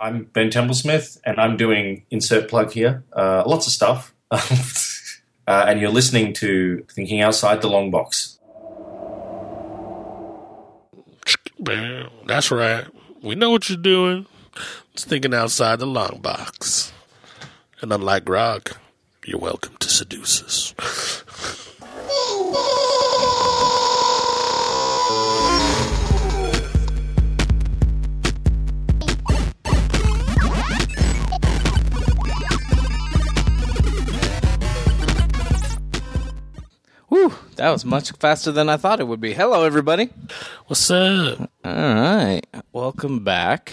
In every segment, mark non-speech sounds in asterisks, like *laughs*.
I'm Ben Templesmith, and I'm doing insert plug here. Uh, lots of stuff. *laughs* uh, and you're listening to Thinking Outside the Long Box. That's right. We know what you're doing. It's thinking outside the long box. And unlike Grog, you're welcome to seduce us. *laughs* Whew, that was much faster than I thought it would be. Hello, everybody. What's up? All right, welcome back.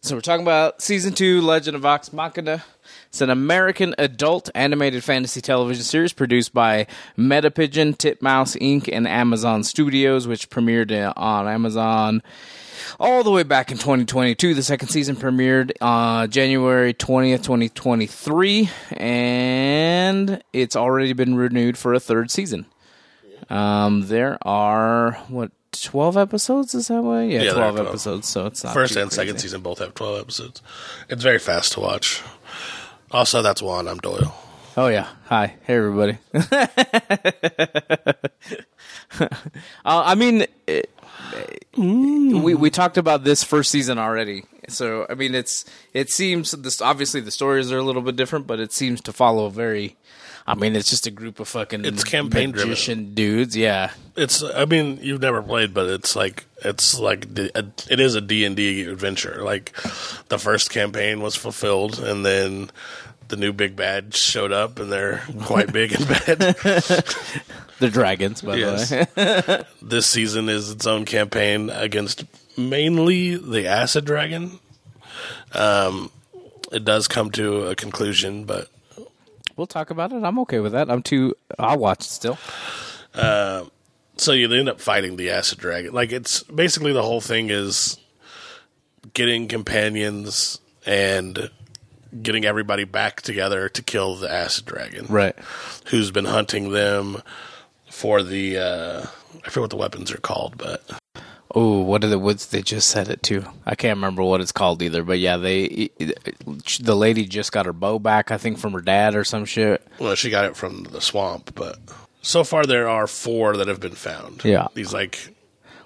So we're talking about season two, Legend of Vox Machina. It's an American adult animated fantasy television series produced by Metapigeon, Titmouse Inc., and Amazon Studios, which premiered on Amazon all the way back in 2022. The second season premiered uh, January 20th, 2023, and it's already been renewed for a third season. Um, there are what 12 episodes? Is that way? Yeah, Yeah, 12 12. episodes. So it's not First and second season both have 12 episodes. It's very fast to watch. Also, that's Juan. I'm Doyle. Oh yeah. Hi. Hey everybody. *laughs* uh, I mean, it, Mm. we we talked about this first season already. So I mean, it's it seems this obviously the stories are a little bit different, but it seems to follow a very. I mean, it's just a group of fucking It's campaign-driven. magician dudes. Yeah. It's. I mean, you've never played, but it's like it's like d- a- it is a D and D adventure. Like the first campaign was fulfilled, and then the new big bad showed up, and they're quite big and bad. *laughs* The dragons, by Yes. the way. *laughs* this season is its own campaign against mainly the acid dragon. Um, it does come to a conclusion, but we'll talk about it. I'm okay with that. I'm too. I'll watch it still. so you end up fighting the acid dragon. Like it's basically the whole thing is getting companions and getting everybody back together to kill the acid dragon. Right. Who's been hunting them for the uh I forget what the weapons are called, but Oh, what are the woods? They just said it too. I can't remember what it's called either. But yeah, they the lady just got her bow back. I think from her dad or some shit. well she got it from the swamp, but so far there are four that have been found. Yeah. These like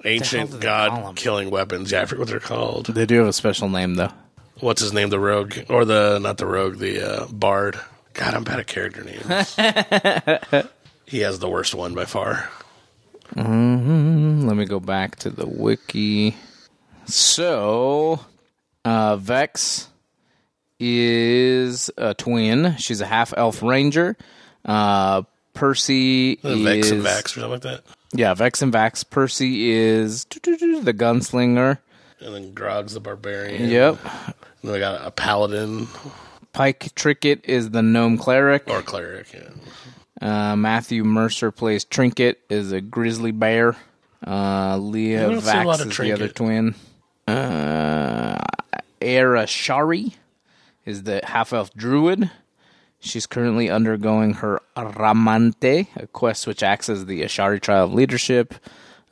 ancient they god killing weapons. Yeah, I forget what they're called. They do have a special name though. What's his name? The rogue or the not the rogue, the uh, bard. God, I'm bad at character names. *laughs* he has the worst one by far. Let me go back to the wiki. So, uh, Vex is a twin. She's a half elf ranger. Uh, Percy The is Vex and Vax or something like that. yeah, Vex and Vax. Percy is the gunslinger. And then Grog's the barbarian. Yep. And then we got a paladin Pike Trickfoot is the gnome cleric. or cleric. Yeah. Uh, Matthew Mercer plays Trinket, is a grizzly bear. Uh, Leah I don't see a lot Vax is the other twin. Uh, Air Ashari is the half elf druid. She's currently undergoing her Aramenté, a quest which acts as the Ashari trial of leadership.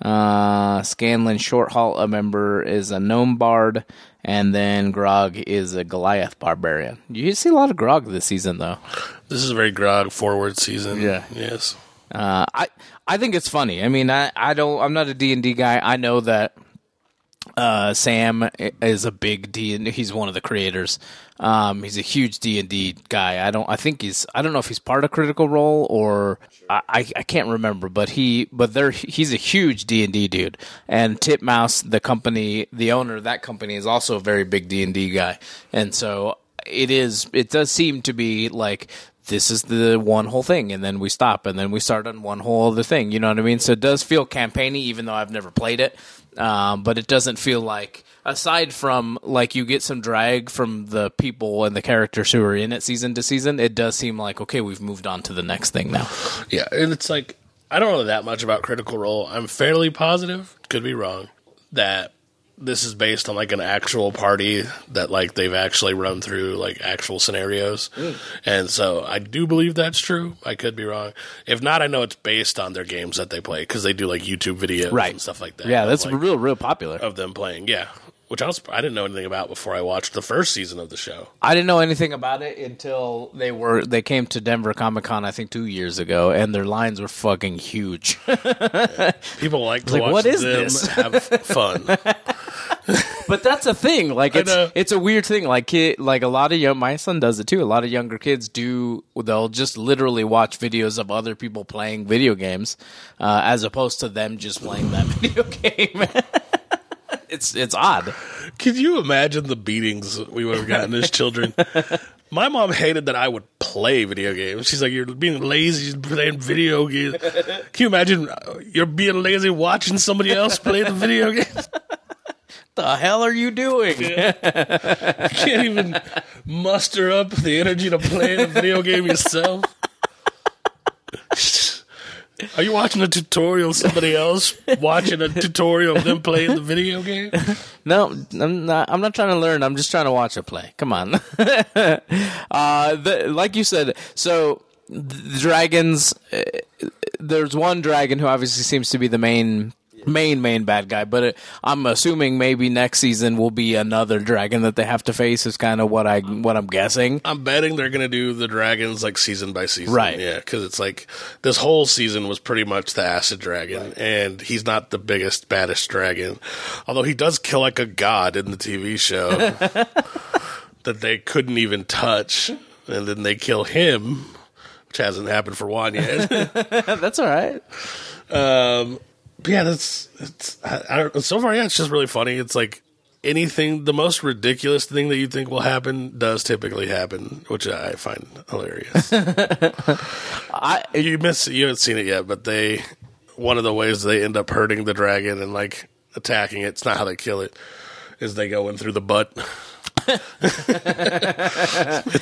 Uh, Scanlan Shorthalt, a member, is a gnome bard. And then Grog is a Goliath barbarian. You see a lot of Grog this season, though. This is a very Grog forward season. Yeah. Yes. Uh, I I think it's funny. I mean, I, I don't. I'm not a D and D guy. I know that uh, Sam is a big D and he's one of the creators. Um, he's a huge D and D guy. I don't. I think he's. I don't know if he's part of Critical Role or I. I, can't remember. But he. But they're. He's a huge D and D dude. And Titmouse, the company, the owner of that company, is also a very big D and D guy. And so it is. It does seem to be like this is the one whole thing and then we stop and then we start on one whole other thing you know what i mean so it does feel campaigny even though i've never played it um, but it doesn't feel like aside from like you get some drag from the people and the characters who are in it season to season it does seem like okay we've moved on to the next thing now Yeah, and it's like I don't know that much about Critical Role. I'm fairly positive, could be wrong, that this is based on like an actual party that like they've actually run through like actual scenarios. Mm. And so I do believe that's true. I could be wrong. If not, I know it's based on their games that they play because they do like YouTube videos Right. and stuff like that. yeah that's like, real real popular of them playing. Yeah. Which I was I didn't know anything about before I watched the first season of the show. I didn't know anything about it until they were they came to Denver Comic Con I think two years ago, and their lines were fucking huge. *laughs* People like to like, watch what is them this? *laughs* have fun. *laughs* but that's a thing. Like it's it's a weird thing. Like kid, like a lot of young my son does it too. A lot of younger kids do. They'll just literally watch videos of other people playing video games, uh, as opposed to them just playing that video game. It's it's odd. Can you imagine the beatings we would have gotten as children? *laughs* My mom hated that I would play video games. She's like, "You're being lazy, playing video games." Can you imagine uh, you're being lazy watching somebody else play the video *laughs* games? The hell are you doing? You can't even muster up the energy to play the video game yourself. Are you watching a tutorial of somebody else watching a tutorial of them playing the video game? *laughs* No, I'm not. I'm not trying to learn. I'm just trying to watch it play. Come on. *laughs* uh, the, like you said, so the dragons. Uh, there's one dragon who obviously seems to be the main, main, main bad guy. But it, I'm assuming maybe next season will be another dragon that they have to face. Is kind of what I what I'm guessing. I'm betting they're gonna do the dragons like season by season, Right. Yeah, because it's like this whole season was pretty much the acid dragon, and he's not the biggest, baddest dragon, although he does kill like a god in the TV show *laughs* that they couldn't even touch, and then they kill him, which hasn't happened for one yet. *laughs* That's all right. um, yeah, that's it's I, I so far. Yeah, it's just really funny. It's like. Anything, the most ridiculous thing that you think will happen does typically happen, which I find hilarious. *laughs* I you miss you haven't seen it yet, but they one of the ways they end up hurting the dragon and like attacking it. It's not how they kill it. Is they go in through the butt. *laughs* it's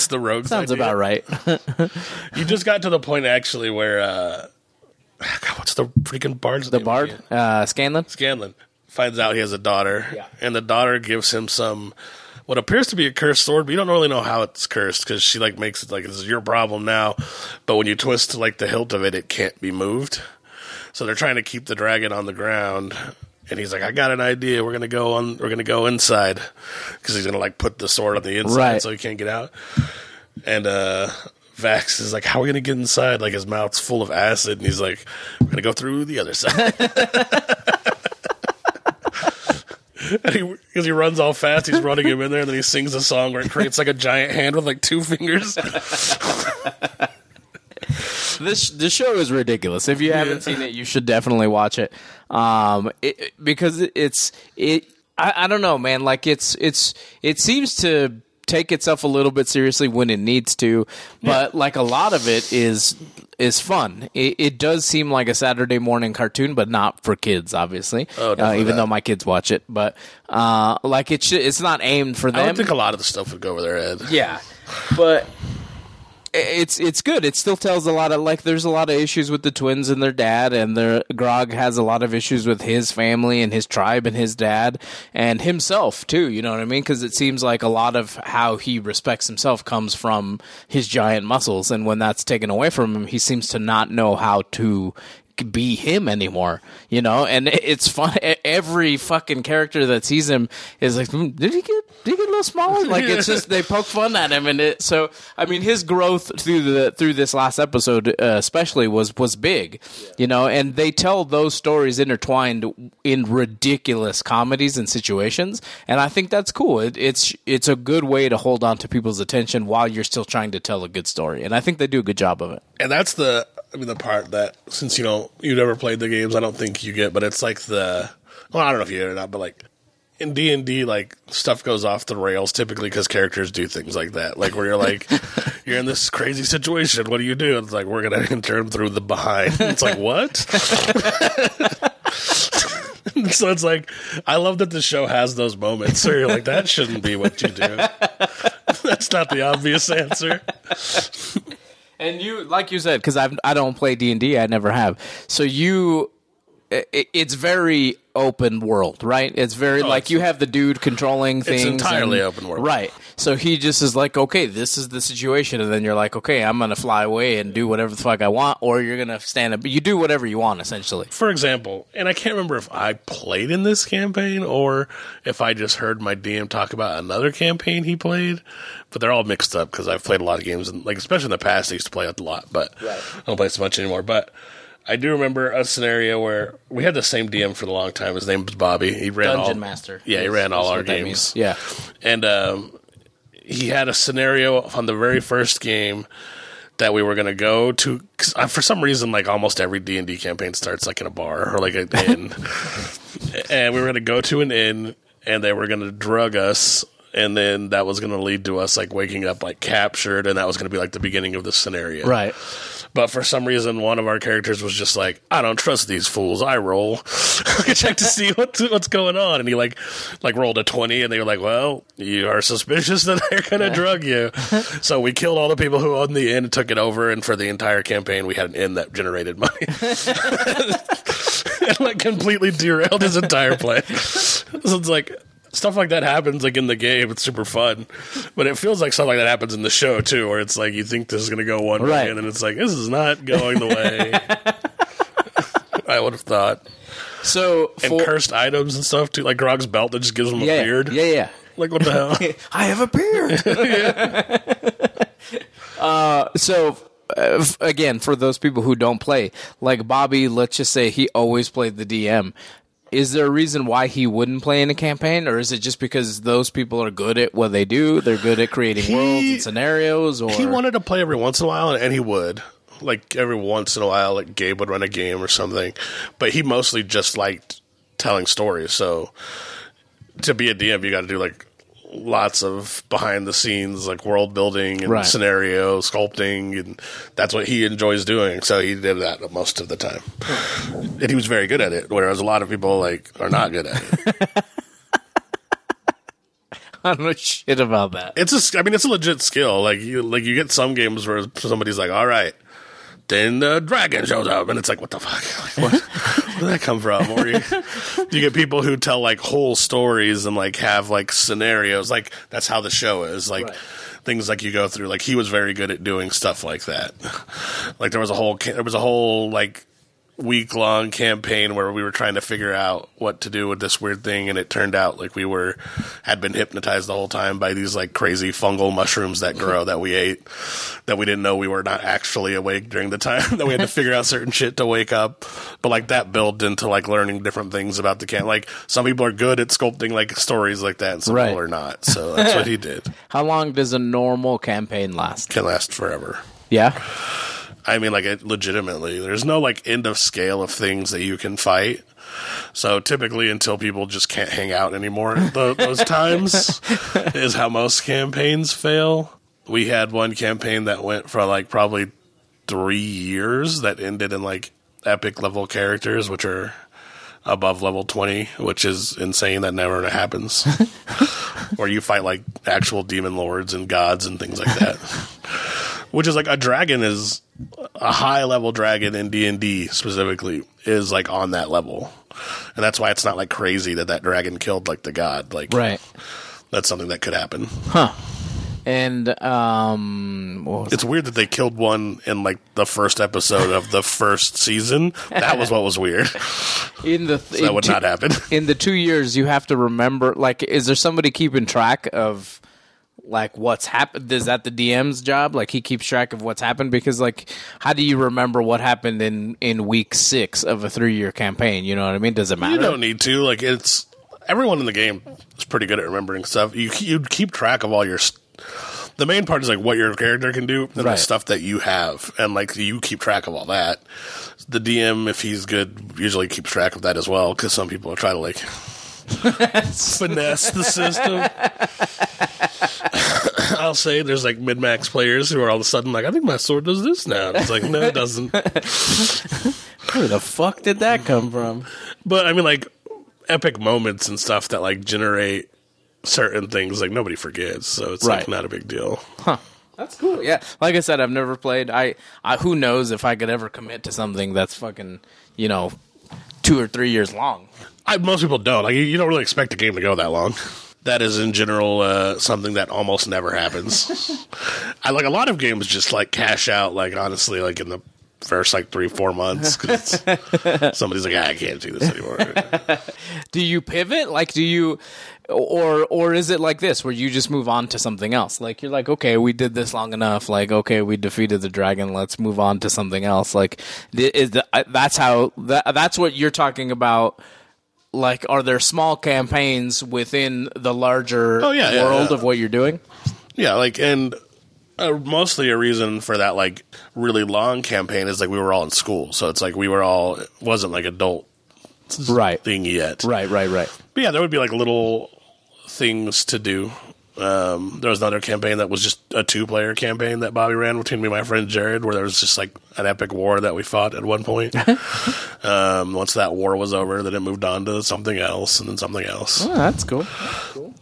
the rogue. sounds about right. *laughs* You just got to the point actually where uh *sighs* God, what's the freaking bard's The name bard, again? uh, Scanlan. Scanlan finds out he has a daughter, Yeah. and the daughter gives him some what appears to be a cursed sword, but you don't really know how it's cursed because she like makes it like this is your problem now. But when you twist like the hilt of it, it can't be moved. So they're trying to keep the dragon on the ground. And he's like, I got an idea. We're gonna go on. We're gonna go inside because he's gonna like put the sword on the inside Right. so he can't get out. And uh Vax is like, "How are we gonna get inside?" Like his mouth's full of acid, and he's like, "We're gonna go through the other side." *laughs* And he, because he runs all fast, he's running him in there, and then he sings a song where it creates like a giant hand with like two fingers. *laughs* This the show is ridiculous. If you haven't seen it, you should definitely watch it. Um, it- because it's it. I, I don't know, man. Like it's it's it seems to take itself a little bit seriously when it needs to, but like a lot of it is is fun. It, it does seem like a Saturday morning cartoon, but not for kids, obviously. Oh, uh, even not. though my kids watch it, but uh, like it should, it's not aimed for I them. don't think a lot of the stuff would go over their head. Yeah, but it's it's good. It still tells a lot of like there's a lot of issues with the twins and their dad, and their Grog has a lot of issues with his family and his tribe and his dad and himself too. You know what I mean? Because it seems like a lot of how he respects himself comes from his giant muscles, and when that's taken away from him, he seems to not know how to be him anymore, you know. And it's fun. Every fucking character that sees him is like, "Hmm, did he get? Did he get a little smaller? *laughs* Like it's just they poke fun at him, and it. So I mean, his growth through the through this last episode, uh, especially, was was big, you know. And they tell those stories intertwined in ridiculous comedies and situations, and I think that's cool. It, it's it's a good way to hold on to people's attention while you're still trying to tell a good story, and I think they do a good job of it. And that's the, I mean, the part that since you know you never played the games, I don't think you get. But it's like the, well, I don't know if you get it or not, but like in D and D, like stuff goes off the rails typically because characters do things like that. Like where you're like, *laughs* you're in this crazy situation. What do you do? It's like we're gonna *laughs* enter him through the behind. It's like what? *laughs* so it's like I love that the show has those moments where you're like, that shouldn't be what you do. That's not the obvious answer. And you, like you said, because I don't play D and I never have. So you, i it's very open world, right? It's very oh, like Oh, it's- you have the dude controlling things. It's entirely and- open world. right? So he just is like, okay, this is the situation, and then you're like, okay, I'm gonna fly away and do whatever the fuck I want, or you're gonna stand up. You do whatever you want, essentially. For example, and I can't remember if I played in this campaign or if I just heard my DM talk about another campaign he played, but they're all mixed up because I've played a lot of games and like especially in the past I used to play a lot, but I don't play so much anymore. But I do remember a scenario where we had the same DM for a long time. His name was Bobby. He ran Dungeon all, master. Yeah, he ran all our games. Yeah. and um, he had a scenario on the very first game that we were going to go to 'cause, uh, for some reason like almost every d&d campaign starts like in a bar or like an inn *laughs* and we were going to go to an inn and they were going to drug us and then that was going to lead to us like waking up like captured and that was going to be like the beginning of the scenario Right. But for some reason, one of our characters was just like, "I don't trust these fools. I roll, *laughs* I check to see what's what's going on." And he like, like rolled a twenty, and they were like, "Well, you are suspicious that they're going to drug you." *laughs* so we killed all the people who owned the inn, and took it over, and for the entire campaign, we had an inn that generated money, *laughs* and like completely derailed his entire plan. so it's like. Stuff like that happens like in the game. It's super fun, but it feels like stuff like that happens in the show too, where it's like you think this is going to go one Right. way, and then it's like this is not going the way *laughs* I would have thought. So And for, cursed items and stuff too, like Grog's belt that just gives him a beard. yeah, yeah. Like what the hell? *laughs* I have a beard. *laughs* uh, so uh, f- again, for those people who don't play, like Bobby, let's just say he always played the DM. Is there a reason why he wouldn't play in a campaign, or is it just because those people are good at what they do? They're good at creating He- worlds and scenarios, or he wanted to play every once in a while, and he would. Like every once in a while, like Gabe would run a game or something, but he mostly just liked telling stories. So to be a DM, you got to do like lots of behind the scenes, like world building and Right. scenario sculpting, and that's what he enjoys doing. So he did that most of the time, and he was very good at it. Whereas a lot of people like are not good at it. *laughs* I don't know shit about that. it's a, I mean, it's a legit skill. Like you, like you get some games where somebody's like, "All right." Then the dragon shows up, and it's like, what the fuck? *laughs* Like, what? Where did that come from? Or you, *laughs* you get people who tell like whole stories and like have like scenarios. Like that's how the show is. Like Right. things like you go through. Like he was very good at doing stuff like that. *laughs* Like there was a whole there was a whole like week long campaign where we were trying to figure out what to do with this weird thing and it turned out like we were had been hypnotized the whole time by these like crazy fungal mushrooms that grow that we ate that we didn't know we were not actually awake during the time *laughs* that we had to *laughs* figure out certain shit to wake up but like that built into like learning different things about the camp like some people are good at sculpting like stories like that and some Right. people are not so that's what he *laughs* did How long does a normal campaign last? can last forever Yeah. I mean, like, it legitimately, there's no like end of scale of things that you can fight. So typically, until people just can't hang out anymore, tho- *laughs* those times is how most campaigns fail. We had one campaign that went for like probably three years that ended in like epic level characters, which are above level 20, which is insane. That never happens. *laughs* Where you fight like actual demon lords and gods and things like that. *laughs* which is like a dragon is a high level dragon in D&D specifically is like on that level. And that's why it's not like crazy that that dragon killed like the god. Like Right. that's something that could happen. Huh. And um, It's weird that they killed one in like the first episode of the first season. That was what was weird. *laughs* in the That would not happen. in the two years you have to remember like is there somebody keeping track of like what's happened is that the dm's job like he keeps track of what's happened because like how do you remember what happened in in week six of a three year campaign you know what i mean does it matter You don't need to. Like it's everyone in the game is pretty good at remembering stuff. You you keep track of all your. St- the main part is like what your character can do and the stuff that you have, and like you keep track of all that. The DM, if he's good, usually keeps track of that as well because some people try to like *laughs* finesse the system. I'll say there's like min max players who are all of a sudden like, I think my sword does this now. And it's like, no, it doesn't. *laughs* where the fuck did that come from But I mean, like epic moments and stuff that like generate certain things, like nobody forgets. So it's Right. like not a big deal. Huh. That's cool yeah like i said i've never played I, I who knows if i could ever commit to something that's fucking you know two or three years long I, most people don't. Like you, you don't really expect a game to go that long. That is in general uh, something that almost never happens. *laughs* I like a lot of games just like cash out. Like honestly, like in the first like three four months, 'cause it's- *laughs* somebody's like, ah, I can't do this anymore. *laughs* Do you pivot? Like, do you, or or is it like this where you just move on to something else? Like you're like, okay, we did this long enough. Like, okay, we defeated the dragon. Let's move on to something else. Like, is the, that's how that, that's what you're talking about. Like, are there small campaigns within the larger Oh, yeah, yeah, world yeah. of what you're doing? Yeah, like and uh, mostly a reason for that like really long campaign is like we were all in school, so it's like we were all it wasn't like adult Right, thing yet. right, right, right. But yeah, there would be like little things to do. Um, there was another campaign that was just a two player campaign that Bobby ran between me and my friend Jared, where there was just like an epic war that we fought at one point. *laughs* um, once that war was over, then it moved on to something else and then something else. Oh, that's cool.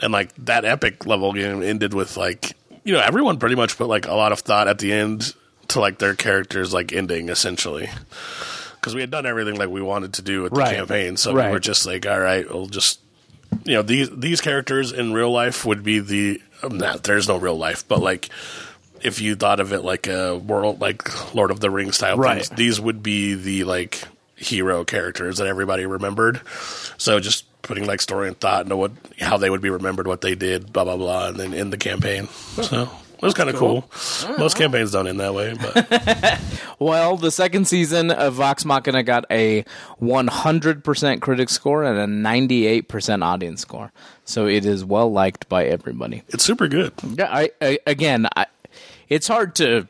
And like that epic level game ended with like, you know, everyone pretty much put like a lot of thought at the end to like their characters like ending essentially. Because we had done everything like we wanted to do with the Right. campaign, so Right. we were just like, all right, we'll just you know these these characters in real life would be the um, not there's no real life, but like if you thought of it like a world like Lord of the Rings style Right. things, these would be the like hero characters that everybody remembered. So just putting like story and thought into what how they would be remembered, what they did, blah blah blah, and then in the campaign. So it was kind of cool. Most campaigns don't end that way, but *laughs* Well, the second season of Vox Machina got a 100% critic score and a 98% audience score. So it is well liked by everybody. it's super good. Yeah, I, I again, I, it's hard to.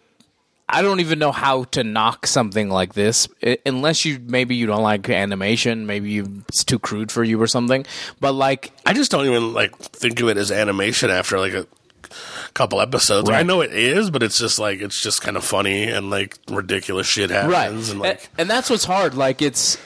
I don't even know how to knock something like this I- unless you maybe you don't like animation, maybe you, it's too crude for you or something. But like, I just don't even like think of it as animation after like a couple episodes. Right. I know it is, but it's just like it's just kind of funny and like ridiculous shit happens right, and and, like and that's what's hard. Like it's.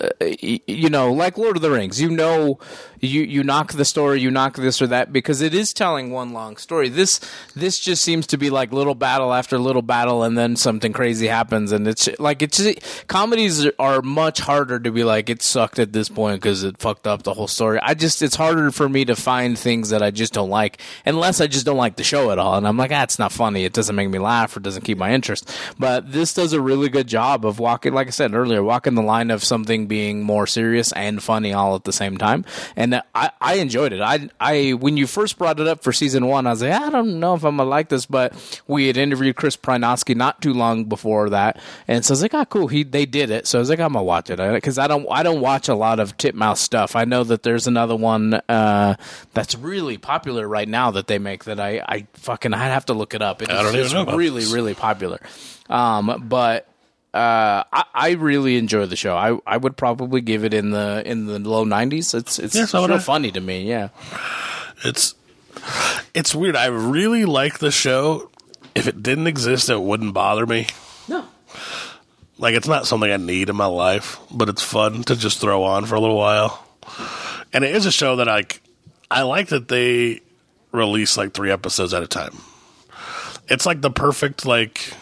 Uh, you know, like Lord of the Rings, you know, you you knock the story, you knock this or that because it is telling one long story. This this just seems to be like little battle after little battle, and then something crazy happens, and it's like it's comedies are much harder to be like it sucked at this point because it fucked up the whole story. I just it's harder for me to find things that I just don't like unless I just don't like the show at all, and I'm like, ah, it's not funny. It doesn't make me laugh or doesn't keep my interest. But this does a really good job of walking, like I said earlier, walking the line of something being more serious and funny all at the same time. And I, I enjoyed it. I, I, when you first brought it up for season one, I was like, I don't know if I'm gonna like this, but we had interviewed Chris Prynoski not too long before that, and so I was like, ah, cool. He, they did it. So I was like, I'm gonna watch it because I don't, I don't watch a lot of Titmouse stuff. I know that there's another one uh, that's really popular right now that they make that I, I fucking, I'd have to look it up. It I don't is- even it's know really, really popular. Um, but uh, I, I really enjoy the show. I, I would probably give it in the in the low nineties. It's it's Yeah, so would real I. funny to me. Yeah, it's it's weird. I really like the show. If it didn't exist, it wouldn't bother me. no, Like it's not something I need in my life, but it's fun to just throw on for a little while. And it is a show that I I like that they release like three episodes at a time. It's like the perfect like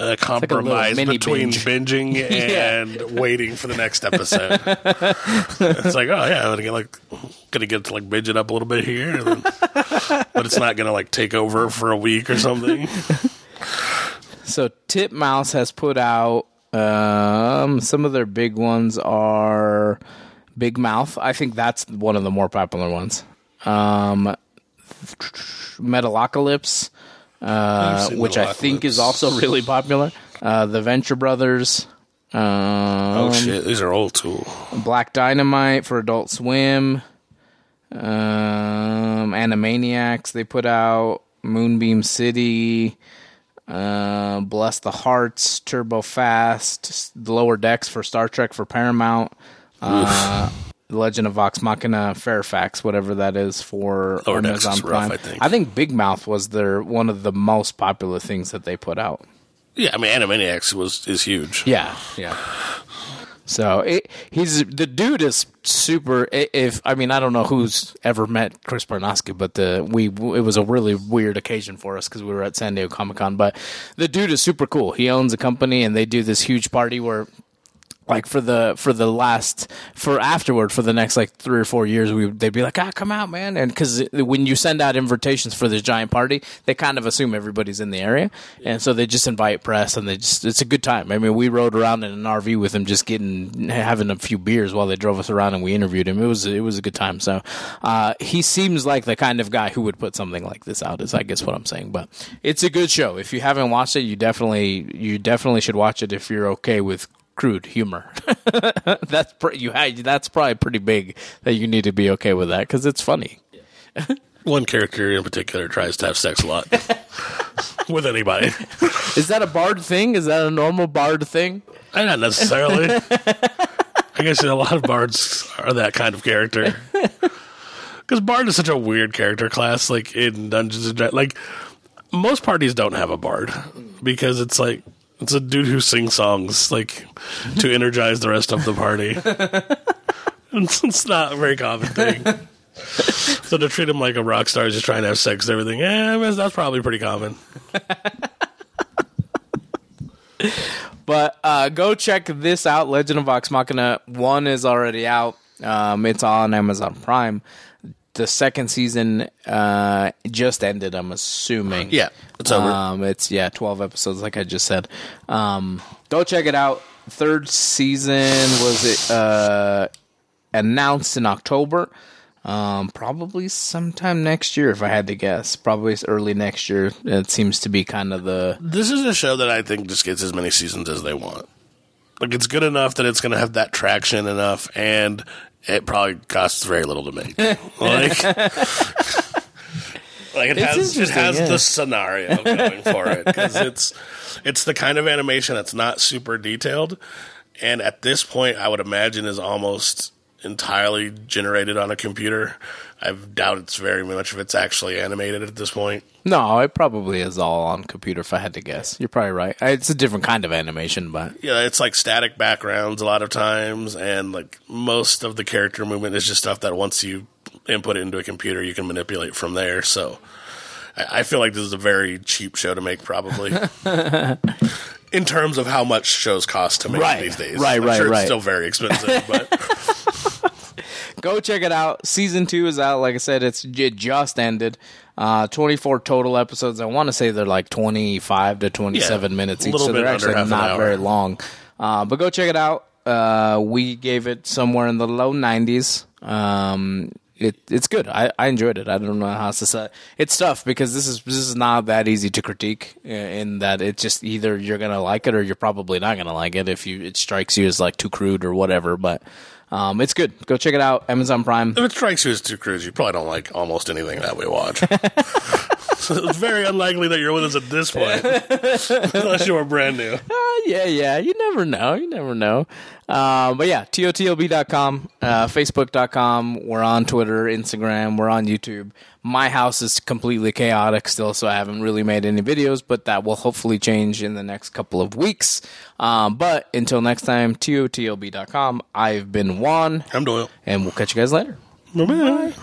little compromise mini between binge. binging *laughs* Yeah. and waiting for the next episode. *laughs* it's like, oh yeah, I'm gonna get like gonna get to like binge it up a little bit here, then, *laughs* but it's not gonna like take over for a week or something. So Titmouse has put out um, some of their big ones are Big Mouth. I think that's one of the more popular ones. Um, Metalocalypse, uh, which I think is also really popular. Uh, the Venture Brothers. Um, Oh shit, these are old school. Black Dynamite for Adult Swim. Um, Animaniacs they put out. Moonbeam City. Uh, Bless the Hearts, Turbo Fast, the Lower Decks for Star Trek for Paramount. Uh, The Legend of Vox Machina, Fairfax, whatever that is for Lower Amazon is rough, Prime. I think. Big Mouth was their one of the most popular things that they put out. Yeah, I mean, Animaniacs was is huge. Yeah, yeah. So it, he's the dude is super. If I mean, I don't know who's ever met Chris Prynoski, but the we it was a really weird occasion for us because we were at San Diego Comic Con. But the dude is super cool. He owns a company, and they do this huge party where like for the for the last for afterward for the next like three or four years we they'd be like ah come out man. And because when you send out invitations for this giant party they kind of assume everybody's in the area. And so they just invite press and they just it's a good time. I mean we rode around in an rv with him just getting having a few beers while they drove us around and we interviewed him. It was it was a good time. So uh, he seems like the kind of guy who would put something like this out is i guess what i'm saying. But it's a good show. If you haven't watched it you definitely you definitely should watch it if you're okay with crude humor. *laughs* that's pr- you had, that's probably pretty big that you need to be okay with that because it's funny. *laughs* One character in particular tries to have sex a lot *laughs* with anybody. Is that a bard thing? Is that a normal bard thing? I not necessarily. I guess a lot of bards are that kind of character. Because bard is such a weird character class. Like in Dungeons and Dragons, like most parties don't have a bard because it's like it's a dude who sings songs like to *laughs* energize the rest of the party. *laughs* it's, it's not a very common thing. So to treat him like a rock star, just trying to have sex and everything, yeah, that's probably pretty common. *laughs* But uh, go check this out. Legend of Vox Machina one is already out. Um, it's on Amazon Prime. The second season uh, just ended. I'm assuming. Yeah, it's over. Um, it's yeah, twelve episodes, like I just said. Um, go check it out. Third season was it uh, announced in October. Um, probably sometime next year, if I had to guess. Probably early next year. It seems to be kind of the This is a show that I think just gets as many seasons as they want. Like it's good enough that it's going to have that traction enough, and it probably costs very little to make. *laughs* like, *laughs* like it It's has it has yeah. the scenario going for it because *laughs* it's it's the kind of animation that's not super detailed, and at this point, I would imagine is almost entirely generated on a computer. I doubt it's very much if it's actually animated at this point. No, it probably is all on computer. If I had to guess, you're probably right. It's a different kind of animation, but yeah, it's like static backgrounds a lot of times, and like most of the character movement is just stuff that once you input it into a computer, you can manipulate from there. So I, I feel like this is a very cheap show to make, probably. *laughs* In terms of how much shows cost to make Right. these days, Right, I'm right, sure right. It's still very expensive, but *laughs* go check it out. Season two is out. Like I said, it's it just ended. Uh, 24 total episodes. I want to say they're like 25 to 27 Yeah, minutes each, so they're actually not very long. Uh, but go check it out. Uh, we gave it somewhere in the low 90s. Um, it, it's good. I, I enjoyed it. I don't know how to say. it. It's tough because this is this is not that easy to critique. uh, In that it's just either you're gonna like it or you're probably not gonna like it if you it strikes you as like too crude or whatever. But um, it's good. Go check it out. Amazon Prime. if it strikes you as too crude, you probably don't like almost anything that we watch. *laughs* so *laughs* it's very unlikely that you're with us at this point, *laughs* unless you are brand new. Uh, yeah, yeah. You never know. You never know. Um, but yeah, totlb.com, uh, facebook.com. We're on Twitter, Instagram. We're on YouTube. My house is completely chaotic still, so I haven't really made any videos, but that will hopefully change in the next couple of weeks. Um, but until next time, totlb.com. I've been Juan, I'm Doyle. and we'll catch you guys later. Bye-bye. Thank